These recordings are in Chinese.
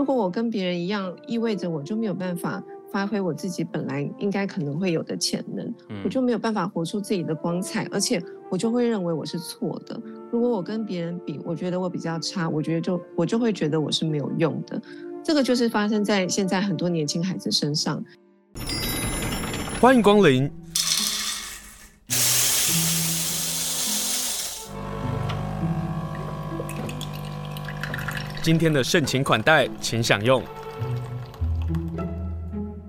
如果我跟别人一样，意味着我就没有办法发挥我自己本来应该可能会有的潜能，嗯、我就没有办法活出自己的光彩，而且我就会认为我是错的。如果我跟别人比，我觉得我比较差，我觉得就我就会觉得我是没有用的。这个就是发生在现在很多年轻孩子身上。欢迎光临。今天的盛情款待，请享用。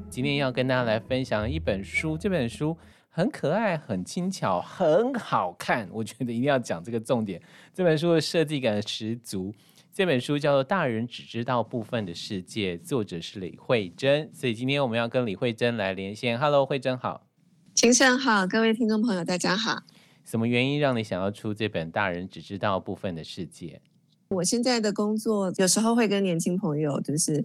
今天要跟大家来分享一本书，这本书很可爱、很轻巧、很好看，我觉得一定要讲这个重点。这本书的设计感十足。这本书叫做《大人只知道部分的世界》，作者是李慧珍。所以今天我们要跟李慧珍来连线。Hello，慧珍好。清盛好，各位听众朋友大家好。什么原因让你想要出这本《大人只知道部分的世界》？我现在的工作有时候会跟年轻朋友，就是，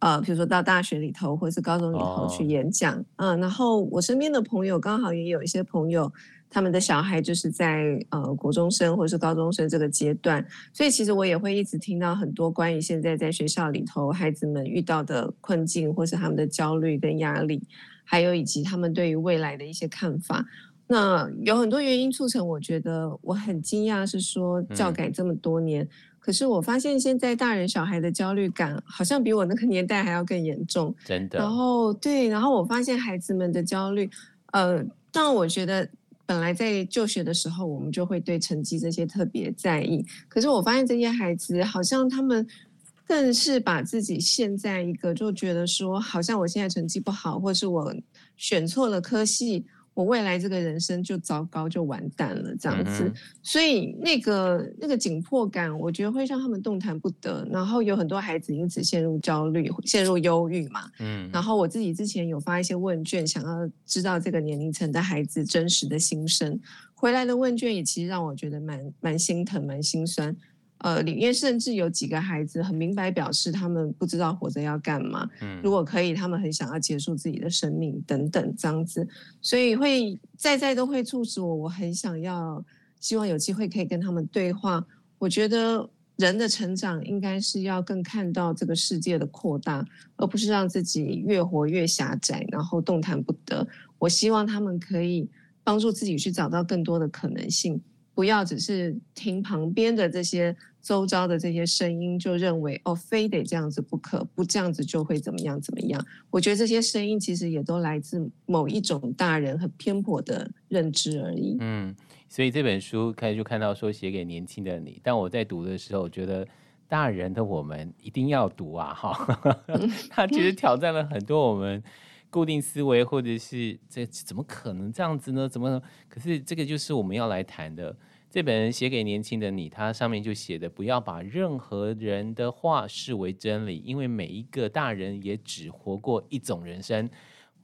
呃，比如说到大学里头或者是高中里头去演讲，嗯、哦呃，然后我身边的朋友刚好也有一些朋友，他们的小孩就是在呃国中生或者是高中生这个阶段，所以其实我也会一直听到很多关于现在在学校里头孩子们遇到的困境，或是他们的焦虑跟压力，还有以及他们对于未来的一些看法。那有很多原因促成，我觉得我很惊讶，是说教改这么多年。嗯可是我发现现在大人小孩的焦虑感好像比我那个年代还要更严重，真的。然后对，然后我发现孩子们的焦虑，呃，当然我觉得本来在就学的时候，我们就会对成绩这些特别在意。可是我发现这些孩子好像他们更是把自己陷在一个就觉得说，好像我现在成绩不好，或是我选错了科系。我未来这个人生就糟糕，就完蛋了，这样子。嗯、所以那个那个紧迫感，我觉得会让他们动弹不得。然后有很多孩子因此陷入焦虑、陷入忧郁嘛。嗯。然后我自己之前有发一些问卷，想要知道这个年龄层的孩子真实的心声。回来的问卷也其实让我觉得蛮蛮心疼、蛮心酸。呃，里面甚至有几个孩子很明白表示，他们不知道活着要干嘛。嗯，如果可以，他们很想要结束自己的生命等等这样子，所以会在在都会促使我，我很想要，希望有机会可以跟他们对话。我觉得人的成长应该是要更看到这个世界的扩大，而不是让自己越活越狭窄，然后动弹不得。我希望他们可以帮助自己去找到更多的可能性。不要只是听旁边的这些周遭的这些声音，就认为哦，非得这样子不可，不这样子就会怎么样怎么样。我觉得这些声音其实也都来自某一种大人很偏颇的认知而已。嗯，所以这本书开始就看到说写给年轻的你，但我在读的时候，我觉得大人的我们一定要读啊！哈，他其实挑战了很多我们。固定思维，或者是这怎么可能这样子呢？怎么？可是这个就是我们要来谈的。这本写给年轻的你，它上面就写的，不要把任何人的话视为真理，因为每一个大人也只活过一种人生。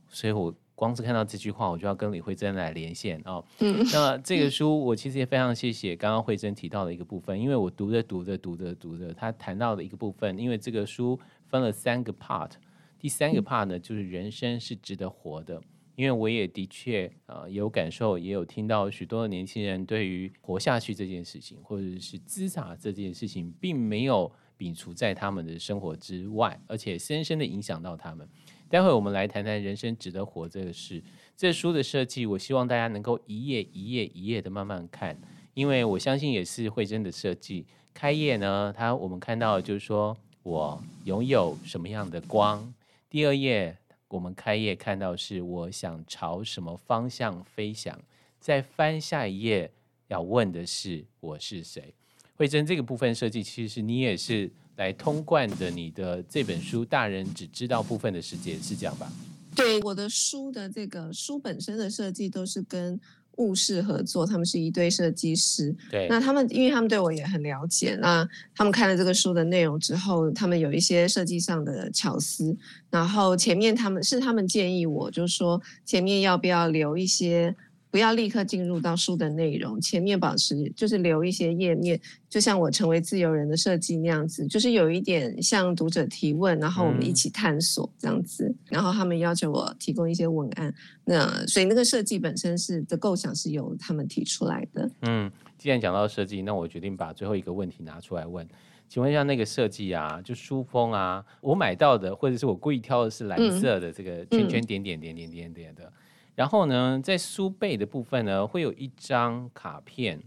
所以我光是看到这句话，我就要跟李慧珍来连线哦。嗯，那这个书我其实也非常谢谢刚刚慧珍提到的一个部分，因为我读着读着读着读着，他谈到的一个部分，因为这个书分了三个 part。第三个 part 呢，就是人生是值得活的，因为我也的确呃有感受，也有听到许多的年轻人对于活下去这件事情，或者是资产这件事情，并没有摒除在他们的生活之外，而且深深的影响到他们。待会我们来谈谈人生值得活这个事。这书的设计，我希望大家能够一页一页一页的慢慢看，因为我相信也是慧珍的设计。开页呢，它我们看到就是说我拥有什么样的光。第二页，我们开业看到是我想朝什么方向飞翔。再翻下一页，要问的是我是谁。慧珍这个部分设计，其实你也是来通贯的你的这本书《大人只知道部分的世界》，是这样吧？对，我的书的这个书本身的设计都是跟。物事合作，他们是一对设计师。对，那他们因为他们对我也很了解，那他们看了这个书的内容之后，他们有一些设计上的巧思。然后前面他们是他们建议我，就是说前面要不要留一些。不要立刻进入到书的内容，前面保持就是留一些页面，就像我成为自由人的设计那样子，就是有一点向读者提问，然后我们一起探索这样子。嗯、然后他们要求我提供一些文案，那所以那个设计本身是的构想是由他们提出来的。嗯，既然讲到设计，那我决定把最后一个问题拿出来问。请问一下，那个设计啊，就书封啊，我买到的或者是我故意挑的是蓝色的这个圈圈点点点点点点的。嗯嗯、然后呢，在书背的部分呢，会有一张卡片，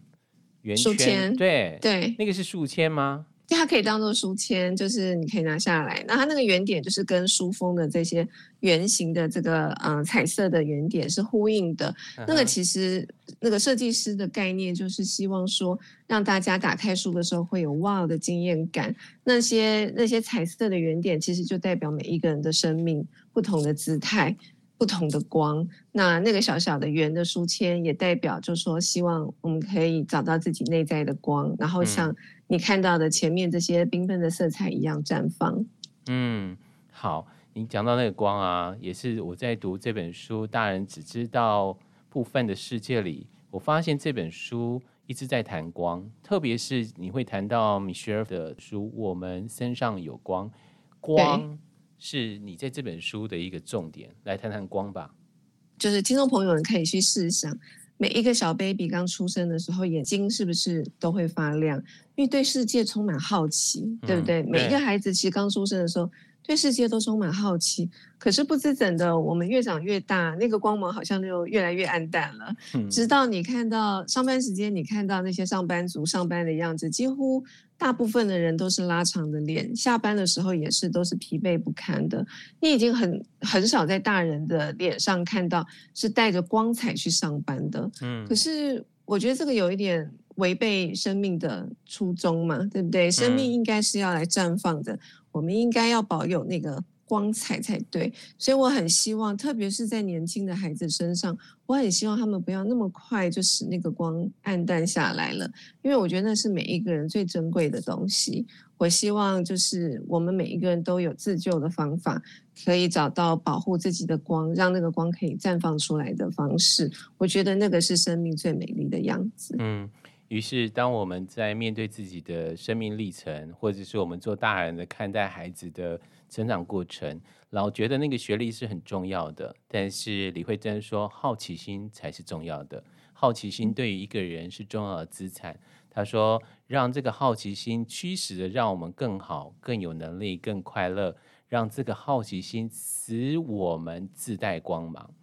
圆圈，对对，那个是书签吗？它可以当做书签，就是你可以拿下来。那它那个圆点就是跟书封的这些圆形的这个嗯、呃、彩色的圆点是呼应的。Uh huh. 那个其实那个设计师的概念就是希望说，让大家打开书的时候会有哇的惊艳感。那些那些彩色的圆点其实就代表每一个人的生命不同的姿态。不同的光，那那个小小的圆的书签也代表，就是说希望我们可以找到自己内在的光，然后像你看到的前面这些缤纷的色彩一样绽放。嗯，好，你讲到那个光啊，也是我在读这本书《大人只知道部分的世界》里，我发现这本书一直在谈光，特别是你会谈到 Michelle 的书《我们身上有光》，光。是你在这本书的一个重点，来谈谈光吧。就是听众朋友们可以去试想，每一个小 baby 刚出生的时候，眼睛是不是都会发亮？因为对世界充满好奇，嗯、对不对？每一个孩子其实刚出生的时候。对世界都充满好奇，可是不知怎的，我们越长越大，那个光芒好像就越来越暗淡了。嗯、直到你看到上班时间，你看到那些上班族上班的样子，几乎大部分的人都是拉长的脸，下班的时候也是都是疲惫不堪的。你已经很很少在大人的脸上看到是带着光彩去上班的。嗯，可是我觉得这个有一点违背生命的初衷嘛，对不对？生命应该是要来绽放的。嗯我们应该要保有那个光彩才对，所以我很希望，特别是在年轻的孩子身上，我很希望他们不要那么快就使那个光暗淡下来了，因为我觉得那是每一个人最珍贵的东西。我希望就是我们每一个人都有自救的方法，可以找到保护自己的光，让那个光可以绽放出来的方式。我觉得那个是生命最美丽的样子。嗯。于是，当我们在面对自己的生命历程，或者是我们做大人的看待孩子的成长过程，老觉得那个学历是很重要的。但是李慧珍说，好奇心才是重要的。好奇心对于一个人是重要的资产。他说，让这个好奇心驱使着，让我们更好、更有能力、更快乐。让这个好奇心使我们自带光芒。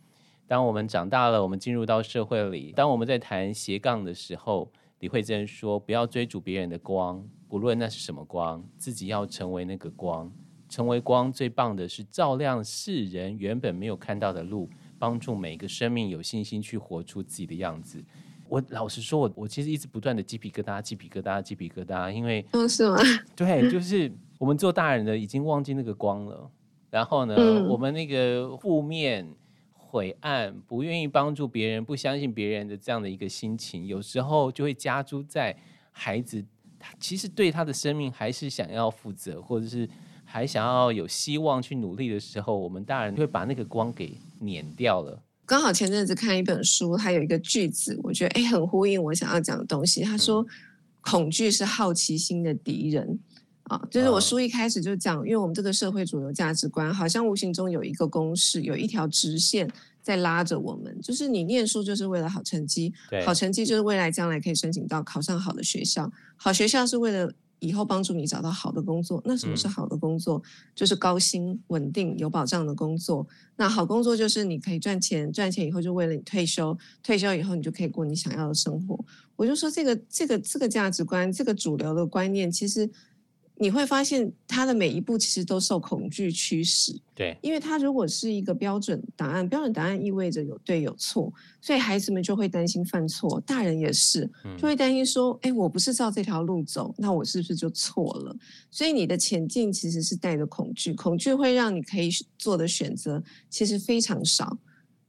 当我们长大了，我们进入到社会里，当我们在谈斜杠的时候。李慧珍说：“不要追逐别人的光，不论那是什么光，自己要成为那个光。成为光最棒的是照亮世人原本没有看到的路，帮助每个生命有信心去活出自己的样子。”我老实说，我我其实一直不断的鸡皮疙瘩，鸡皮疙瘩，鸡皮疙瘩，因为嗯是吗？对，就是我们做大人的已经忘记那个光了。然后呢，嗯、我们那个负面。晦暗，不愿意帮助别人，不相信别人的这样的一个心情，有时候就会加诸在孩子，他其实对他的生命还是想要负责，或者是还想要有希望去努力的时候，我们大人就会把那个光给碾掉了。刚好前阵子看一本书，它有一个句子，我觉得诶很呼应我想要讲的东西。他说：“嗯、恐惧是好奇心的敌人。”啊，就是我书一开始就讲，因为我们这个社会主流价值观，好像无形中有一个公式，有一条直线在拉着我们。就是你念书就是为了好成绩，对好成绩就是未来将来可以申请到考上好的学校，好学校是为了以后帮助你找到好的工作。那什么是好的工作？嗯、就是高薪、稳定、有保障的工作。那好工作就是你可以赚钱，赚钱以后就为了你退休，退休以后你就可以过你想要的生活。我就说这个这个这个价值观，这个主流的观念，其实。你会发现，他的每一步其实都受恐惧驱使。对，因为他如果是一个标准答案，标准答案意味着有对有错，所以孩子们就会担心犯错，大人也是，就会担心说：“哎、嗯，我不是照这条路走，那我是不是就错了？”所以你的前进其实是带着恐惧，恐惧会让你可以做的选择其实非常少。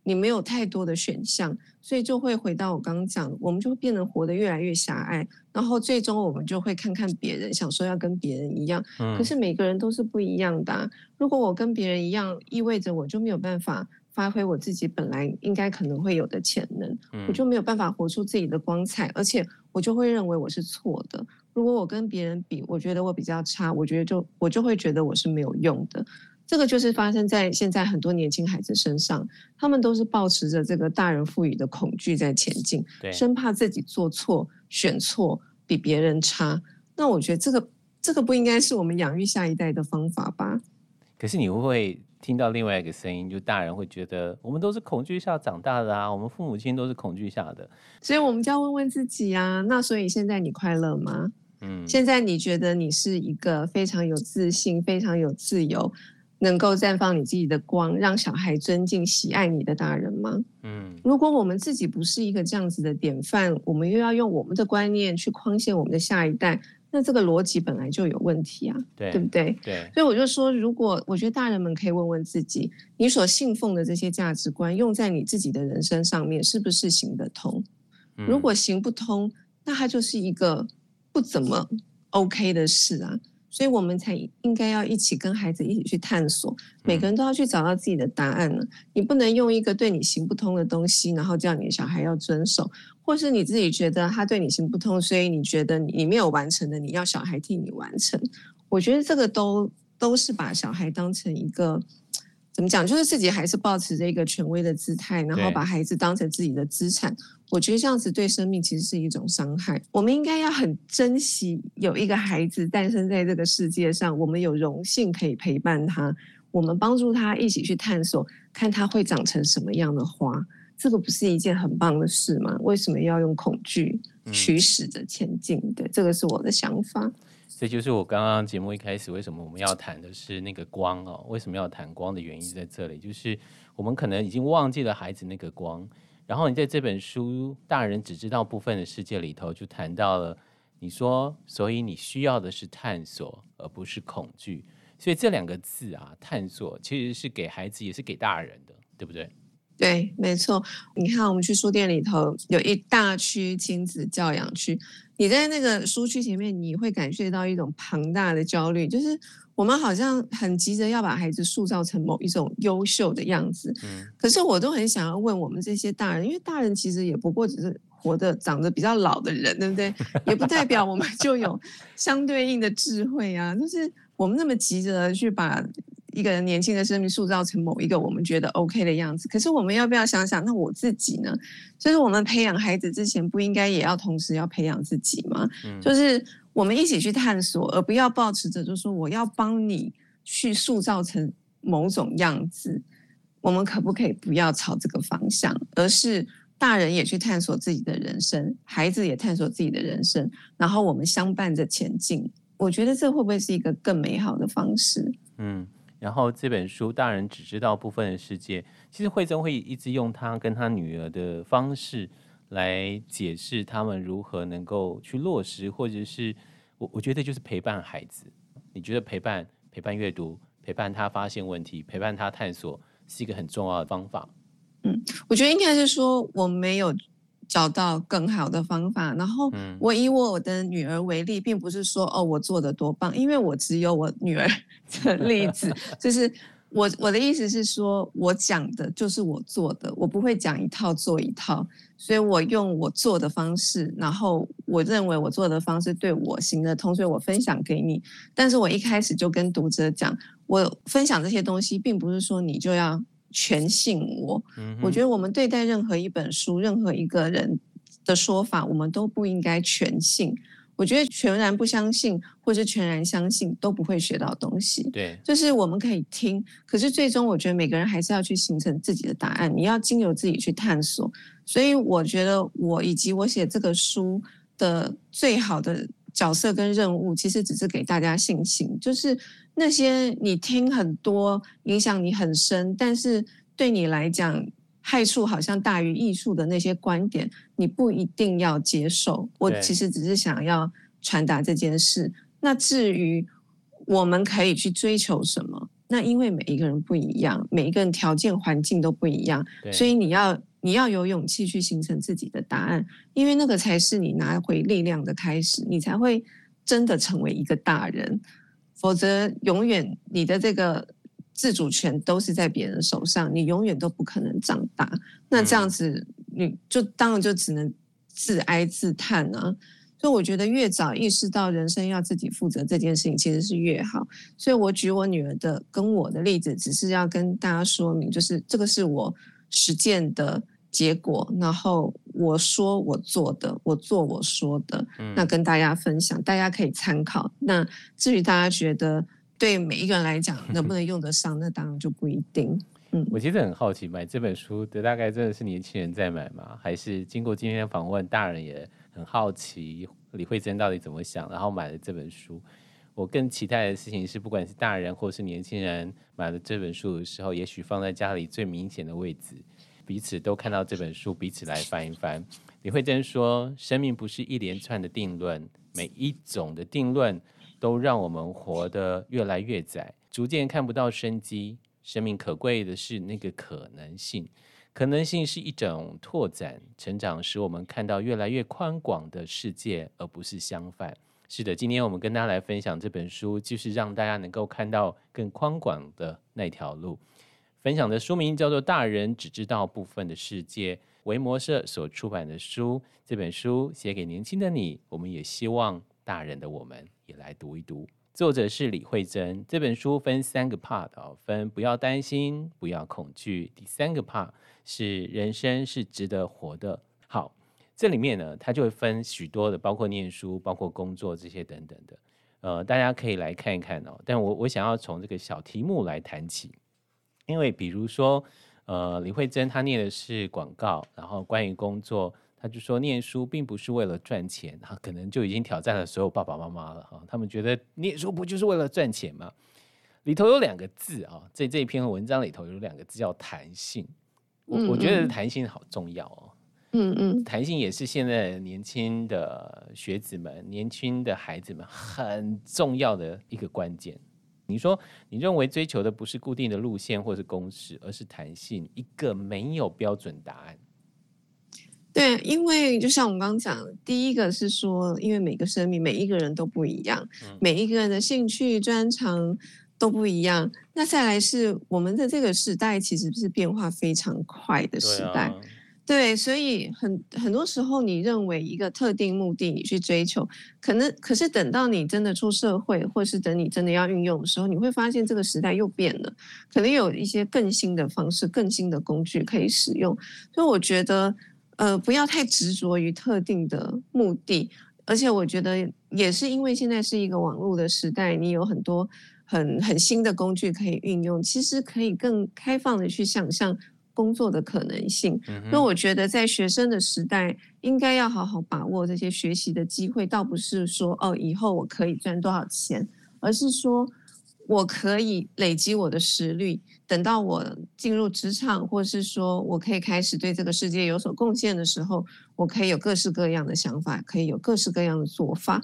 你没有太多的选项，所以就会回到我刚刚讲的，我们就会变得活得越来越狭隘，然后最终我们就会看看别人，想说要跟别人一样，嗯、可是每个人都是不一样的啊。如果我跟别人一样，意味着我就没有办法发挥我自己本来应该可能会有的潜能，嗯、我就没有办法活出自己的光彩，而且我就会认为我是错的。如果我跟别人比，我觉得我比较差，我觉得就我就会觉得我是没有用的。这个就是发生在现在很多年轻孩子身上，他们都是保持着这个大人赋予的恐惧在前进，对生怕自己做错、选错、比别人差。那我觉得这个这个不应该是我们养育下一代的方法吧？可是你会不会听到另外一个声音，就大人会觉得我们都是恐惧下长大的啊，我们父母亲都是恐惧下的，所以我们就要问问自己啊。那所以现在你快乐吗？嗯，现在你觉得你是一个非常有自信、非常有自由，能够绽放你自己的光，让小孩尊敬、喜爱你的大人吗？嗯，如果我们自己不是一个这样子的典范，我们又要用我们的观念去框限我们的下一代。那这个逻辑本来就有问题啊，对，对不对？对，所以我就说，如果我觉得大人们可以问问自己，你所信奉的这些价值观，用在你自己的人生上面，是不是行得通？嗯，如果行不通，那它就是一个不怎么 OK 的事啊。所以我们才应该要一起跟孩子一起去探索，每个人都要去找到自己的答案呢。你不能用一个对你行不通的东西，然后叫你的小孩要遵守，或是你自己觉得他对你行不通，所以你觉得你没有完成的，你要小孩替你完成。我觉得这个都都是把小孩当成一个。怎么讲？就是自己还是保持着一个权威的姿态，然后把孩子当成自己的资产。我觉得这样子对生命其实是一种伤害。我们应该要很珍惜有一个孩子诞生在这个世界上，我们有荣幸可以陪伴他，我们帮助他一起去探索，看他会长成什么样的花。这个不是一件很棒的事吗？为什么要用恐惧驱使着前进？对，这个是我的想法。这就是我刚刚节目一开始为什么我们要谈的是那个光哦？为什么要谈光的原因在这里，就是我们可能已经忘记了孩子那个光，然后你在这本书《大人只知道部分的世界》里头就谈到了，你说，所以你需要的是探索，而不是恐惧。所以这两个字啊，探索其实是给孩子，也是给大人的，对不对？对，没错。你看，我们去书店里头有一大区亲子教养区。你在那个书区前面，你会感觉到一种庞大的焦虑，就是我们好像很急着要把孩子塑造成某一种优秀的样子。嗯。可是我都很想要问我们这些大人，因为大人其实也不过只是活得长得比较老的人，对不对？也不代表我们就有相对应的智慧啊。就是我们那么急着去把。一个人年轻的生命塑造成某一个我们觉得 OK 的样子，可是我们要不要想想，那我自己呢？就是我们培养孩子之前，不应该也要同时要培养自己吗？嗯，就是我们一起去探索，而不要抱持着就是说我要帮你去塑造成某种样子。我们可不可以不要朝这个方向，而是大人也去探索自己的人生，孩子也探索自己的人生，然后我们相伴着前进。我觉得这会不会是一个更美好的方式？嗯。然后这本书，大人只知道部分的世界。其实惠贞会一直用他跟他女儿的方式来解释他们如何能够去落实，或者是我我觉得就是陪伴孩子。你觉得陪伴、陪伴阅读、陪伴他发现问题、陪伴他探索，是一个很重要的方法。嗯，我觉得应该是说我没有。找到更好的方法，然后我以我的女儿为例，并不是说哦我做的多棒，因为我只有我女儿 的例子，就是我我的意思是说，我讲的就是我做的，我不会讲一套做一套，所以我用我做的方式，然后我认为我做的方式对我行得通，所以我分享给你。但是我一开始就跟读者讲，我分享这些东西，并不是说你就要。全信我，我觉得我们对待任何一本书、任何一个人的说法，我们都不应该全信。我觉得全然不相信，或是全然相信，都不会学到东西。对，就是我们可以听，可是最终我觉得每个人还是要去形成自己的答案。你要经由自己去探索。所以我觉得我以及我写这个书的最好的角色跟任务，其实只是给大家信心，就是。那些你听很多，影响你很深，但是对你来讲害处好像大于益处的那些观点，你不一定要接受。我其实只是想要传达这件事。那至于我们可以去追求什么，那因为每一个人不一样，每一个人条件环境都不一样，所以你要你要有勇气去形成自己的答案，因为那个才是你拿回力量的开始，你才会真的成为一个大人。否则，永远你的这个自主权都是在别人手上，你永远都不可能长大。那这样子，你就当然就只能自哀自叹啊。所以，我觉得越早意识到人生要自己负责这件事情，其实是越好。所以我举我女儿的跟我的例子，只是要跟大家说明，就是这个是我实践的结果，然后我说我做的，我做我说的，嗯、那跟大家分享，大家可以参考。那至于大家觉得对每一个人来讲 能不能用得上，那当然就不一定。嗯，我其实很好奇，买这本书的大概真的是年轻人在买吗？还是经过今天的访问，大人也很好奇李慧珍到底怎么想，然后买了这本书？我更期待的事情是，不管是大人或是年轻人买了这本书的时候，也许放在家里最明显的位置。彼此都看到这本书，彼此来翻一翻。李慧珍说：“生命不是一连串的定论，每一种的定论都让我们活得越来越窄，逐渐看不到生机。生命可贵的是那个可能性，可能性是一种拓展、成长，使我们看到越来越宽广的世界，而不是相反。”是的，今天我们跟大家来分享这本书，就是让大家能够看到更宽广的那条路。分享的书名叫做《大人只知道部分的世界》，维摩社所出版的书。这本书写给年轻的你，我们也希望大人的我们也来读一读。作者是李慧珍。这本书分三个 part 啊，分不要担心，不要恐惧。第三个 part 是人生是值得活的。好，这里面呢，它就会分许多的，包括念书、包括工作这些等等的。呃，大家可以来看一看哦。但我我想要从这个小题目来谈起。因为比如说，呃，李慧珍她念的是广告，然后关于工作，她就说念书并不是为了赚钱，她可能就已经挑战了所有爸爸妈妈了哈。他们觉得念书不就是为了赚钱吗？里头有两个字啊，在这一篇文章里头有两个字叫弹性。我我觉得弹性好重要哦。嗯嗯，弹性也是现在年轻的学子们、年轻的孩子们很重要的一个关键。你说，你认为追求的不是固定的路线或是公式，而是弹性，一个没有标准答案。对，因为就像我们刚刚讲，第一个是说，因为每个生命每一个人都不一样，嗯、每一个人的兴趣专长都不一样。那再来是我们的这个时代，其实是变化非常快的时代。对，所以很很多时候，你认为一个特定目的，你去追求，可能可是等到你真的出社会，或是等你真的要运用的时候，你会发现这个时代又变了，可能有一些更新的方式、更新的工具可以使用。所以我觉得，呃，不要太执着于特定的目的，而且我觉得也是因为现在是一个网络的时代，你有很多很很新的工具可以运用，其实可以更开放的去想象。工作的可能性，那、嗯、我觉得在学生的时代，应该要好好把握这些学习的机会。倒不是说哦，以后我可以赚多少钱，而是说我可以累积我的实力，等到我进入职场，或是说我可以开始对这个世界有所贡献的时候，我可以有各式各样的想法，可以有各式各样的做法。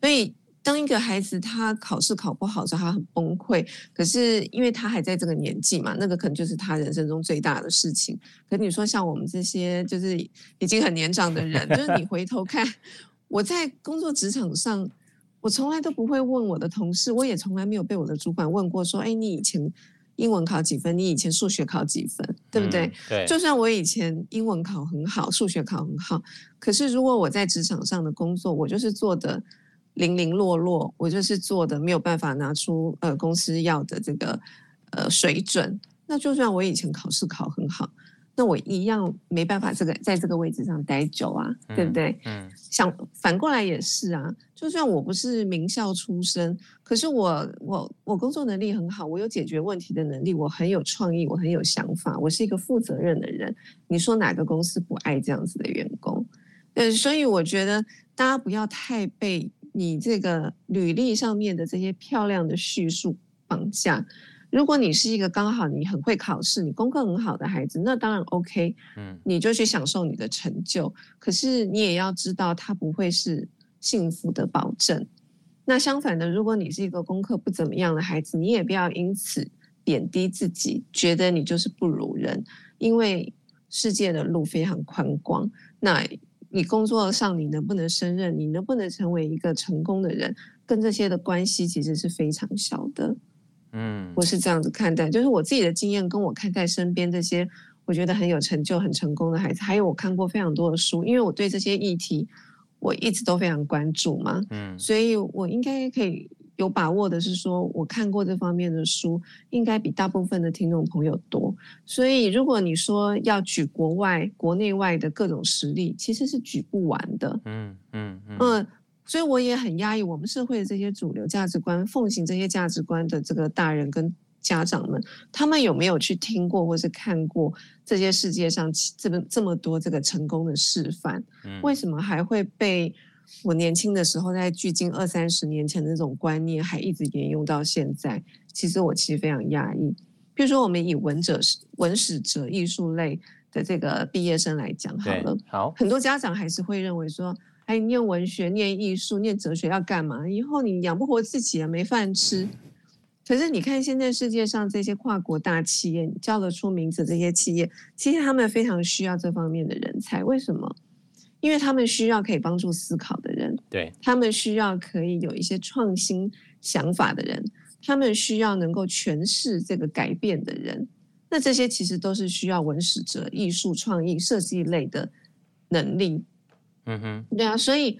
所以。当一个孩子他考试考不好的时候，他很崩溃。可是因为他还在这个年纪嘛，那个可能就是他人生中最大的事情。可你说像我们这些就是已经很年长的人，就是你回头看，我在工作职场上，我从来都不会问我的同事，我也从来没有被我的主管问过说：“哎，你以前英文考几分？你以前数学考几分？对不对？”嗯，对。就算我以前英文考很好，数学考很好，可是如果我在职场上的工作，我就是做的。零零落落，我就是做的没有办法拿出呃公司要的这个呃水准。那就算我以前考试考很好，那我一样没办法这个在这个位置上待久啊，嗯、对不对？嗯。想反过来也是啊，就算我不是名校出身，可是我我我工作能力很好，我有解决问题的能力，我很有创意，我很有想法，我是一个负责任的人。你说哪个公司不爱这样子的员工？呃，所以我觉得大家不要太被。你这个履历上面的这些漂亮的叙述绑架，如果你是一个刚好你很会考试、你功课很好的孩子，那当然 OK，嗯，你就去享受你的成就。可是你也要知道，它不会是幸福的保证。那相反的，如果你是一个功课不怎么样的孩子，你也不要因此贬低自己，觉得你就是不如人，因为世界的路非常宽广。那你工作上你能不能胜任？你能不能成为一个成功的人？跟这些的关系其实是非常小的。嗯，我是这样子看待，就是我自己的经验，跟我看待身边这些我觉得很有成就、很成功的孩子，还有我看过非常多的书，因为我对这些议题我一直都非常关注嘛。嗯，所以我应该可以有把握的是说，我看过这方面的书，应该比大部分的听众朋友多。所以，如果你说要举国外、国内外的各种实例，其实是举不完的。嗯嗯嗯。嗯，所以我也很压抑，我们社会的这些主流价值观、奉行这些价值观的这个大人跟家长们，他们有没有去听过或是看过这些世界上这么这么多这个成功的示范？嗯，为什么还会被？我年轻的时候，在距今二三十年前的那种观念，还一直沿用到现在。其实我其实非常讶异。比如说，我们以文者、文史哲艺术类的这个毕业生来讲好了，好，很多家长还是会认为说，哎，念文学、念艺术、念哲学要干嘛？以后你养不活自己啊，没饭吃。可是你看，现在世界上这些跨国大企业，叫得出名字这些企业，其实他们非常需要这方面的人才。为什么？因为他们需要可以帮助思考的人，对，他们需要可以有一些创新想法的人，他们需要能够诠释这个改变的人。那这些其实都是需要文史哲、艺术、创意、设计类的能力。嗯哼，对啊，所以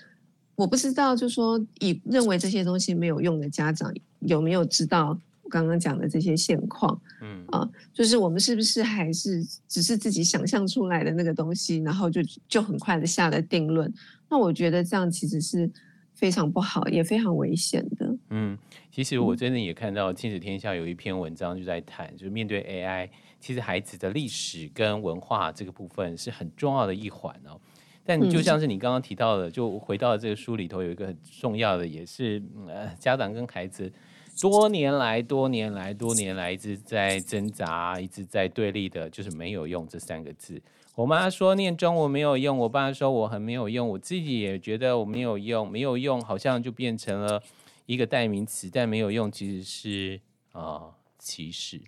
我不知道，就说以认为这些东西没有用的家长有没有知道？刚刚讲的这些现况，嗯啊，就是我们是不是还是只是自己想象出来的那个东西，然后就就很快的下了定论？那我觉得这样其实是非常不好，也非常危险的。嗯，其实我真的也看到《亲子天下》有一篇文章就在谈，就是面对 AI，其实孩子的历史跟文化这个部分是很重要的一环哦。但就像是你刚刚提到的，就回到这个书里头有一个很重要的，也是呃家长跟孩子。多年来，多年来，多年来一直在挣扎，一直在对立的，就是没有用这三个字。我妈说念中文没有用，我爸说我很没有用，我自己也觉得我没有用，没有用，好像就变成了一个代名词。但没有用其实是啊、呃、歧视。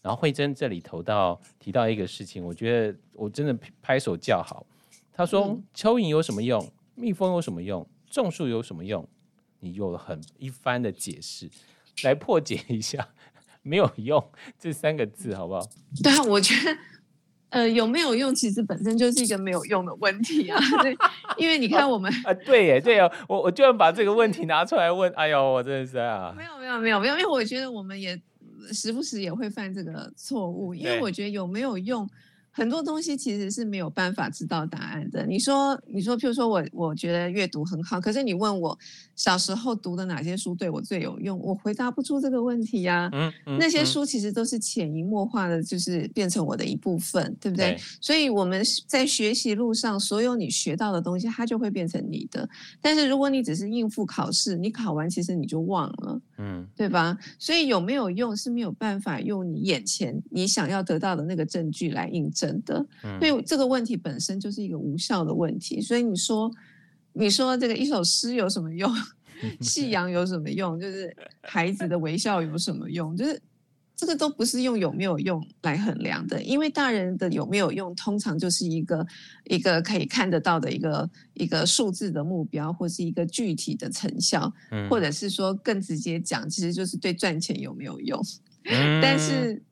然后慧珍这里投到提到一个事情，我觉得我真的拍手叫好。他说、嗯、蚯蚓有什么用？蜜蜂有什么用？种树有什么用？你有了很一番的解释。来破解一下，没有用这三个字，好不好？对啊，我觉得，呃，有没有用，其实本身就是一个没有用的问题啊。对，因为你看我们啊，对耶，对哦，我我居然把这个问题拿出来问。哎呦，我真的是啊，没有没有没有没有，因为我觉得我们也时不时也会犯这个错误，因为我觉得有没有用。很多东西其实是没有办法知道答案的。你说，你说，譬如说我，我觉得阅读很好，可是你问我小时候读的哪些书对我最有用，我回答不出这个问题呀、啊。嗯嗯、那些书其实都是潜移默化的，就是变成我的一部分，对不对？对。所以我们在学习路上，所有你学到的东西，它就会变成你的。但是如果你只是应付考试，你考完其实你就忘了，嗯，对吧？所以有没有用是没有办法用你眼前你想要得到的那个证据来印证。真的，所以这个问题本身就是一个无效的问题。所以你说，你说这个一首诗有什么用？夕阳有什么用？就是孩子的微笑有什么用？就是这个都不是用有没有用来衡量的，因为大人的有没有用，通常就是一个一个可以看得到的一个一个数字的目标，或是一个具体的成效，或者是说更直接讲，其实就是对赚钱有没有用。但是。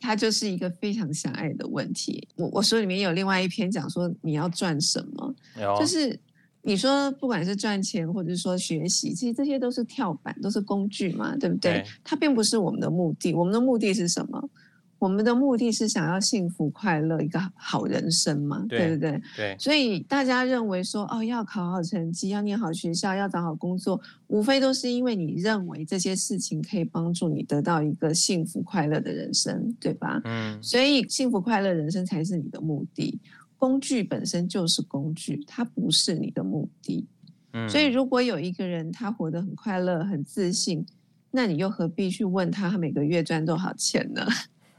它就是一个非常狭隘的问题。我我书里面有另外一篇讲说你要赚什么，就是你说不管是赚钱或者是说学习，其实这些都是跳板，都是工具嘛，对不对？对。它并不是我们的目的。我们的目的是什么？我们的目的是想要幸福快乐，一个好人生嘛，对，对不对？对。所以大家认为说，哦，要考好成绩，要念好学校，要找好工作，无非都是因为你认为这些事情可以帮助你得到一个幸福快乐的人生，对吧？嗯。所以幸福快乐人生才是你的目的，工具本身就是工具，它不是你的目的。嗯。所以如果有一个人他活得很快乐、很自信，那你又何必去问他他每个月赚多少钱呢？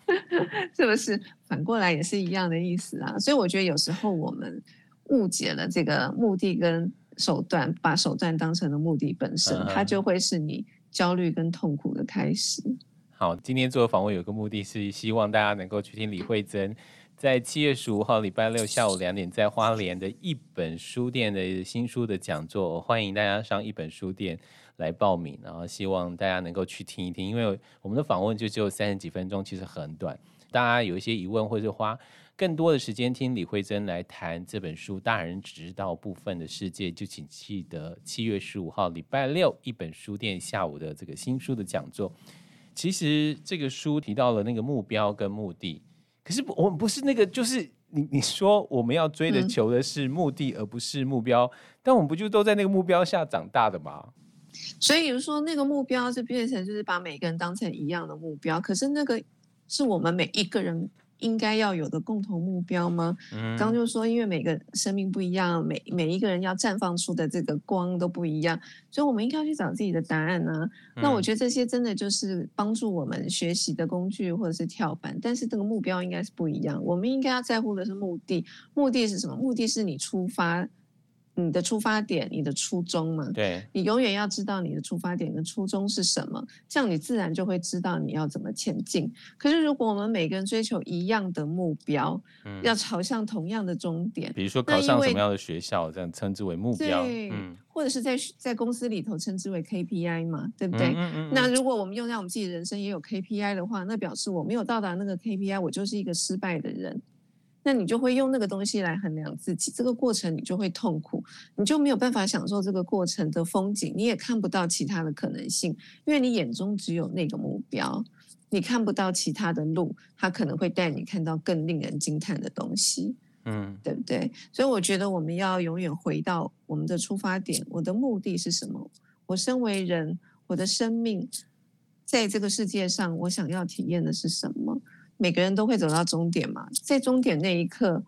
是不是反过来也是一样的意思啊？所以我觉得有时候我们误解了这个目的跟手段，把手段当成了目的本身，它就会是你焦虑跟痛苦的开始。好，今天做的访问有个目的是希望大家能够去听李慧珍在七月十五号礼拜六下午两点在花莲的一本书店的新书的讲座，欢迎大家上一本书店。来报名，然后希望大家能够去听一听，因为我们的访问就只有三十几分钟，其实很短。大家有一些疑问或者花更多的时间听李慧珍来谈这本书《大人只知道部分的世界》，就请记得七月十五号礼拜六一本书店下午的这个新书的讲座。其实这个书提到了那个目标跟目的，可是我们不是那个，就是你你说我们要追的求的是目的，而不是目标，嗯、但我们不就都在那个目标下长大的吗？所以说，那个目标就变成就是把每个人当成一样的目标。可是那个是我们每一个人应该要有的共同目标吗？嗯，刚就说，因为每个生命不一样，每每一个人要绽放出的这个光都不一样，所以我们应该要去找自己的答案呢、啊。那我觉得这些真的就是帮助我们学习的工具或者是跳板，但是这个目标应该是不一样。我们应该要在乎的是目的，目的是什么？目的是你出发。你的出发点，你的初衷嘛？对，你永远要知道你的出发点跟初衷是什么，这样你自然就会知道你要怎么前进。可是如果我们每个人追求一样的目标，嗯、要朝向同样的终点，比如说考上什么样的学校，这样称之为目标，对，嗯、或者是在在公司里头称之为 KPI 嘛，对不对？那如果我们用在我们自己的人生也有 KPI 的话，那表示我没有到达那个 KPI，我就是一个失败的人。那你就会用那个东西来衡量自己，这个过程你就会痛苦，你就没有办法享受这个过程的风景，你也看不到其他的可能性，因为你眼中只有那个目标，你看不到其他的路，它可能会带你看到更令人惊叹的东西，嗯，对不对？所以我觉得我们要永远回到我们的出发点，我的目的是什么？我身为人，我的生命在这个世界上，我想要体验的是什么？每个人都会走到终点嘛，在终点那一刻，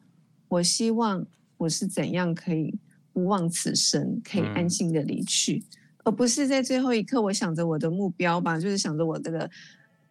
我希望我是怎样可以不忘此生，可以安心的离去，嗯、而不是在最后一刻，我想着我的目标吧，就是想着我这个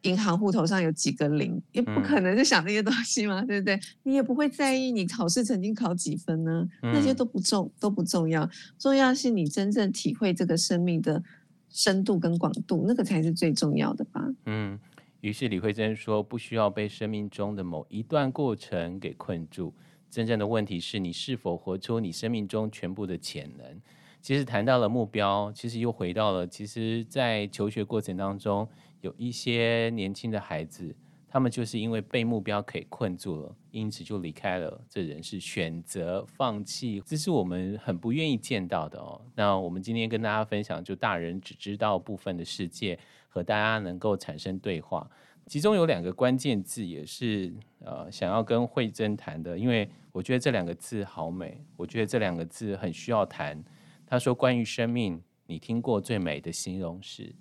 银行户头上有几个零，也不可能就想那些东西嘛，嗯、对不对？你也不会在意你考试曾经考几分呢，嗯、那些都不重都不重要，重要是你真正体会这个生命的深度跟广度，那个才是最重要的吧？嗯。于是李慧珍说：“不需要被生命中的某一段过程给困住，真正的问题是你是否活出你生命中全部的潜能。”其实谈到了目标，其实又回到了，其实，在求学过程当中，有一些年轻的孩子，他们就是因为被目标给困住了，因此就离开了。这人是选择放弃，这是我们很不愿意见到的哦。那我们今天跟大家分享，就大人只知道部分的世界。和大家能够产生对话，其中有两个关键字也是呃想要跟慧珍谈的，因为我觉得这两个字好美，我觉得这两个字很需要谈。他说关于生命，你听过最美的形容是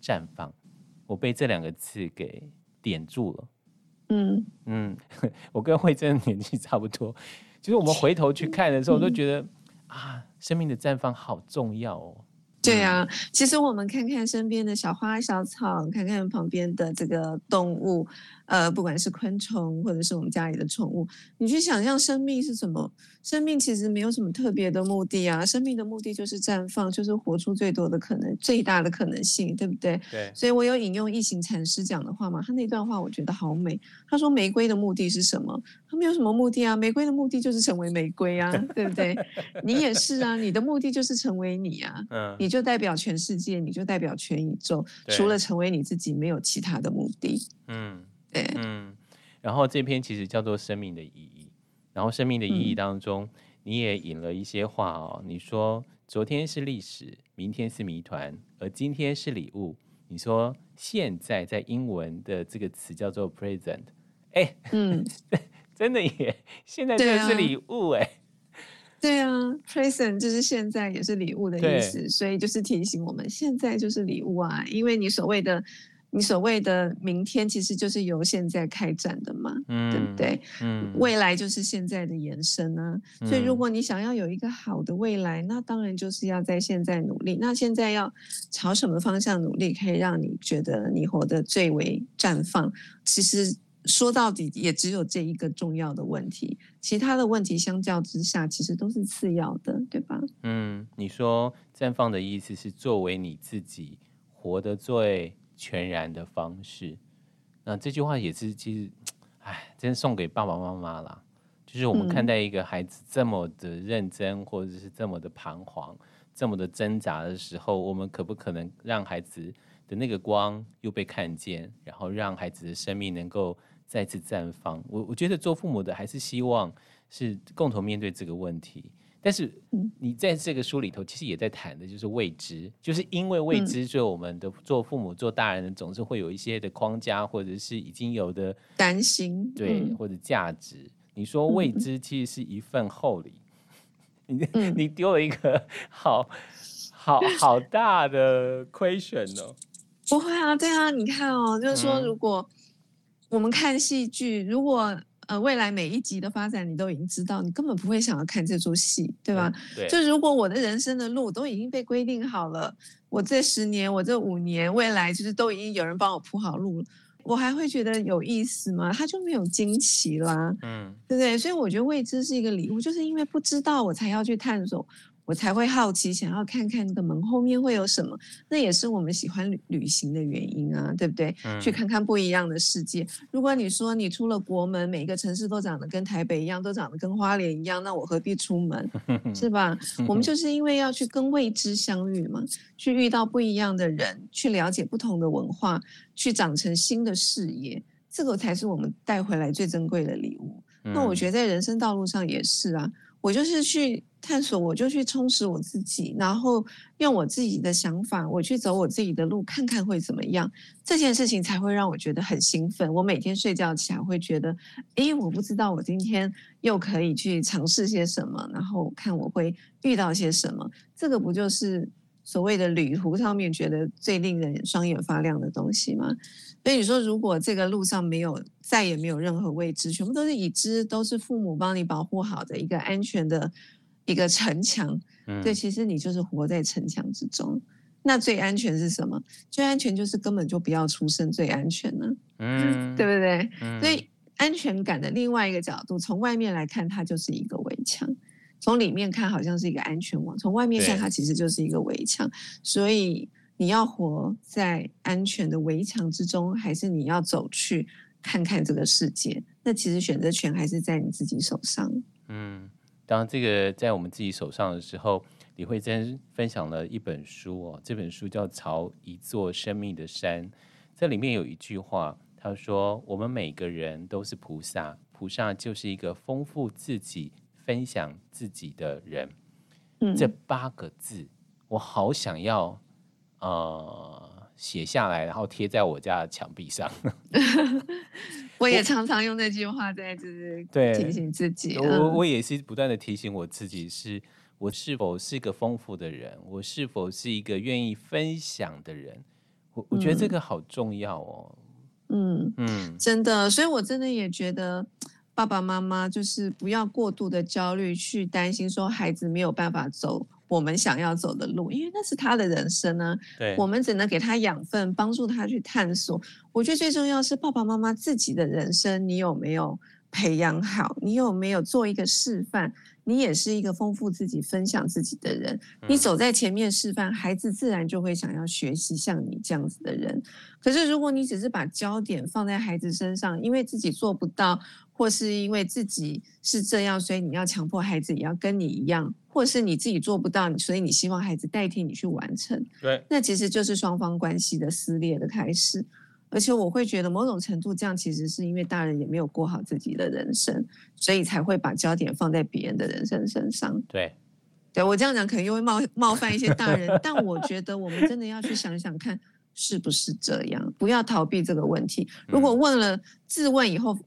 绽放，我被这两个字给点住了。嗯嗯，我跟慧珍年纪差不多，其实我们回头去看的时候，都觉得啊，生命的绽放好重要哦。对啊，其实我们看看身边的小花小草，看看旁边的这个动物，呃，不管是昆虫或者是我们家里的宠物，你去想象生命是什么？生命其实没有什么特别的目的啊，生命的目的就是绽放，就是活出最多的可能，最大的可能性，对不对？对。所以我有引用一行禅师讲的话嘛，他那段话我觉得好美。他说：“玫瑰的目的是什么？他没有什么目的啊，玫瑰的目的就是成为玫瑰啊，对不对？你也是啊，你的目的就是成为你啊，嗯，你就代表全世界，你就代表全宇宙，除了成为你自己，没有其他的目的。嗯，对，嗯。然后这篇其实叫做生命的意义。”然后生命的意义当中，嗯、你也引了一些话哦。你说昨天是历史，明天是谜团，而今天是礼物。你说现在在英文的这个词叫做 present，哎，嗯，真的耶，现在就是礼物哎。对啊，present 就是现在也是礼物的意思，所以就是提醒我们现在就是礼物啊，因为你所谓的。你所谓的明天，其实就是由现在开展的嘛，嗯、对不对？嗯，未来就是现在的延伸啊。嗯、所以，如果你想要有一个好的未来，那当然就是要在现在努力。那现在要朝什么方向努力，可以让你觉得你活得最为绽放？其实说到底，也只有这一个重要的问题，其他的问题相较之下，其实都是次要的，对吧？嗯，你说绽放的意思是作为你自己活得最。全然的方式，那这句话也是其实，哎，真送给爸爸妈妈啦。就是我们看待一个孩子这么的认真，或者是这么的彷徨、这么的挣扎的时候，我们可不可能让孩子的那个光又被看见，然后让孩子的生命能够再次绽放。我我觉得做父母的还是希望是共同面对这个问题。但是你在这个书里头，其实也在谈的就是未知，就是因为未知，所以我们的做父母、做大人的总是会有一些的框架，或者是已经有的担心，对，或者价值。你说未知其实是一份厚礼，你你丢了一个好好好大的亏损哦。不会啊，对啊，你看哦，就是说，如果我们看戏剧，如果。呃，未来每一集的发展你都已经知道，你根本不会想要看这出戏，对吧？对。就如果我的人生的路都已经被规定好了，我这十年，我这五年，未来就是都已经有人帮我铺好路了，我还会觉得有意思吗？他就没有惊奇啦，嗯，对不对？所以我觉得未知是一个礼物，就是因为不知道，我才要去探索。我才会好奇，想要看看那个门后面会有什么。那也是我们喜欢旅旅行的原因啊，对不对？嗯。去看看不一样的世界。如果你说你出了国门，每个城市都长得跟台北一样，都长得跟花莲一样，那我何必出门？是吧？我们 就是因为要去跟未知相遇嘛，去遇到不一样的人，去了解不同的文化，去长成新的视野，这个才是我们带回来最珍贵的礼物。那我觉得在人生道路上也是啊，我就是去。探索，我就去充实我自己，然后用我自己的想法，我去走我自己的路，看看会怎么样。这件事情才会让我觉得很兴奋。我每天睡觉起来会觉得，诶，我不知道我今天又可以去尝试些什么，然后看我会遇到些什么。这个不就是所谓的旅途上面觉得最令人双眼发亮的东西吗？所以你说，如果这个路上没有，再也没有任何未知，全部都是已知，都是父母帮你保护好的一个安全的。一个城墙，对，其实你就是活在城墙之中。那最安全是什么？最安全就是根本就不要出生，最安全呢，嗯，对不对？所以安全感的另外一个角度，从外面来看，它就是一个围墙；从里面看，好像是一个安全网；从外面看，它其实就是一个围墙。所以你要活在安全的围墙之中，还是你要走去看看这个世界？那其实选择权还是在你自己手上。嗯。当这个在我们自己手上的时候，李慧珍分享了一本书哦，这本书叫《朝一座生命的山》。这里面有一句话，他说：“我们每个人都是菩萨，菩萨就是一个丰富自己、分享自己的人。”嗯，这八个字，我好想要呃写下来，然后贴在我家的墙壁上。我也常常用这句话在就是提醒自己。我我也是不断的提醒我自己是，是我是否是一个丰富的人，我是否是一个愿意分享的人。我我觉得这个好重要哦。嗯嗯，真的，所以我真的也觉得爸爸妈妈就是不要过度的焦虑，去担心说孩子没有办法走。我们想要走的路，因为那是他的人生呢、啊。对，我们只能给他养分，帮助他去探索。我觉得最重要是爸爸妈妈自己的人生，你有没有培养好？你有没有做一个示范？你也是一个丰富自己、分享自己的人。你走在前面示范，孩子自然就会想要学习像你这样子的人。可是如果你只是把焦点放在孩子身上，因为自己做不到，或是因为自己是这样，所以你要强迫孩子也要跟你一样。或是你自己做不到，所以你希望孩子代替你去完成。对，那其实就是双方关系的撕裂的开始。而且我会觉得，某种程度这样其实是因为大人也没有过好自己的人生，所以才会把焦点放在别人的人生身上。对，对我这样讲可能又会冒冒犯一些大人，但我觉得我们真的要去想想看，是不是这样？不要逃避这个问题。如果问了，自问以后。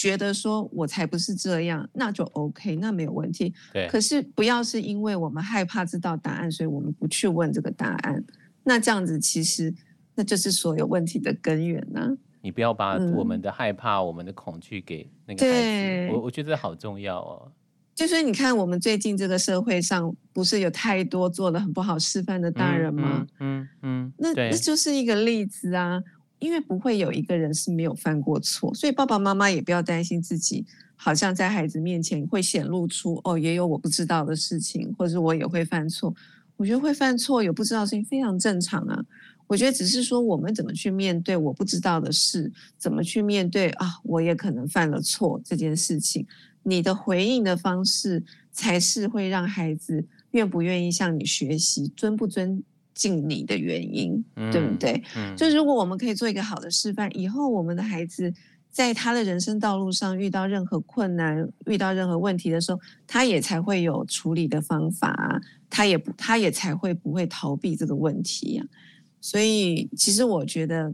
觉得说我才不是这样，那就 OK，那没有问题。对。可是不要是因为我们害怕知道答案，所以我们不去问这个答案。那这样子其实那就是所有问题的根源呢、啊。你不要把我们的害怕、嗯、我们的恐惧给那个孩子。对。我我觉得好重要哦。就是你看，我们最近这个社会上，不是有太多做了很不好示范的大人吗？嗯嗯。嗯，那那就是一个例子啊。因为不会有一个人是没有犯过错，所以爸爸妈妈也不要担心自己好像在孩子面前会显露出哦，也有我不知道的事情，或者我也会犯错。我觉得会犯错有不知道的事情非常正常啊。我觉得只是说我们怎么去面对我不知道的事，怎么去面对啊，我也可能犯了错这件事情。你的回应的方式才是会让孩子愿不愿意向你学习，尊不尊。敬你的原因，对不对？就如果我们可以做一个好的示范，以后我们的孩子在他的人生道路上遇到任何困难、遇到任何问题的时候，他也才会有处理的方法啊，他也不，他也才会不会逃避这个问题呀。所以，其实我觉得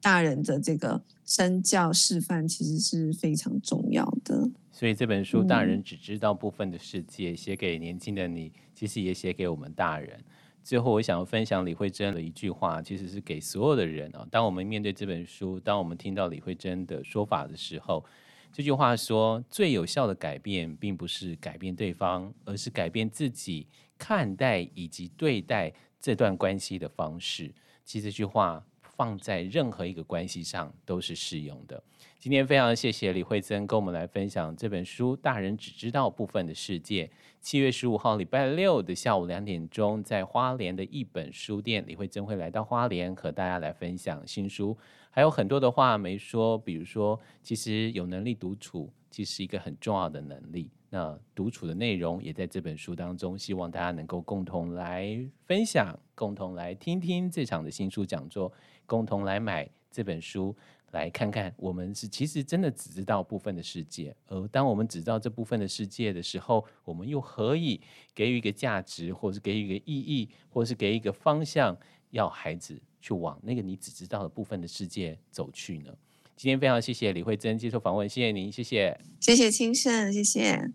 大人的这个身教示范其实是非常重要的。所以这本书《大人只知道部分的世界》写给年轻的你，其实也写给我们大人。最后，我想要分享李慧珍的一句话，其实是给所有的人啊。当我们面对这本书，当我们听到李慧珍的说法的时候，这句话说：最有效的改变，并不是改变对方，而是改变自己看待以及对待这段关系的方式。其实这句话。放在任何一个关系上都是适用的。今天非常谢谢李慧珍跟我们来分享这本书《大人只知道部分的世界》。七月十五号礼拜六的下午两点钟，在花莲的一本书店，李慧珍会来到花莲和大家来分享新书。还有很多的话没说，比如说，其实有能力独处，其实一个很重要的能力。那独处的内容也在这本书当中，希望大家能够共同来分享，共同来听听这场的新书讲座，共同来买这本书，来看看我们是其实真的只知道部分的世界，而当我们只知道这部分的世界的时候，我们又何以给予一个价值，或是给予一个意义，或是给一个方向，要孩子去往那个你只知道的部分的世界走去呢？今天非常谢谢李慧珍接受访问，谢谢您，谢谢，谢谢青盛，谢谢。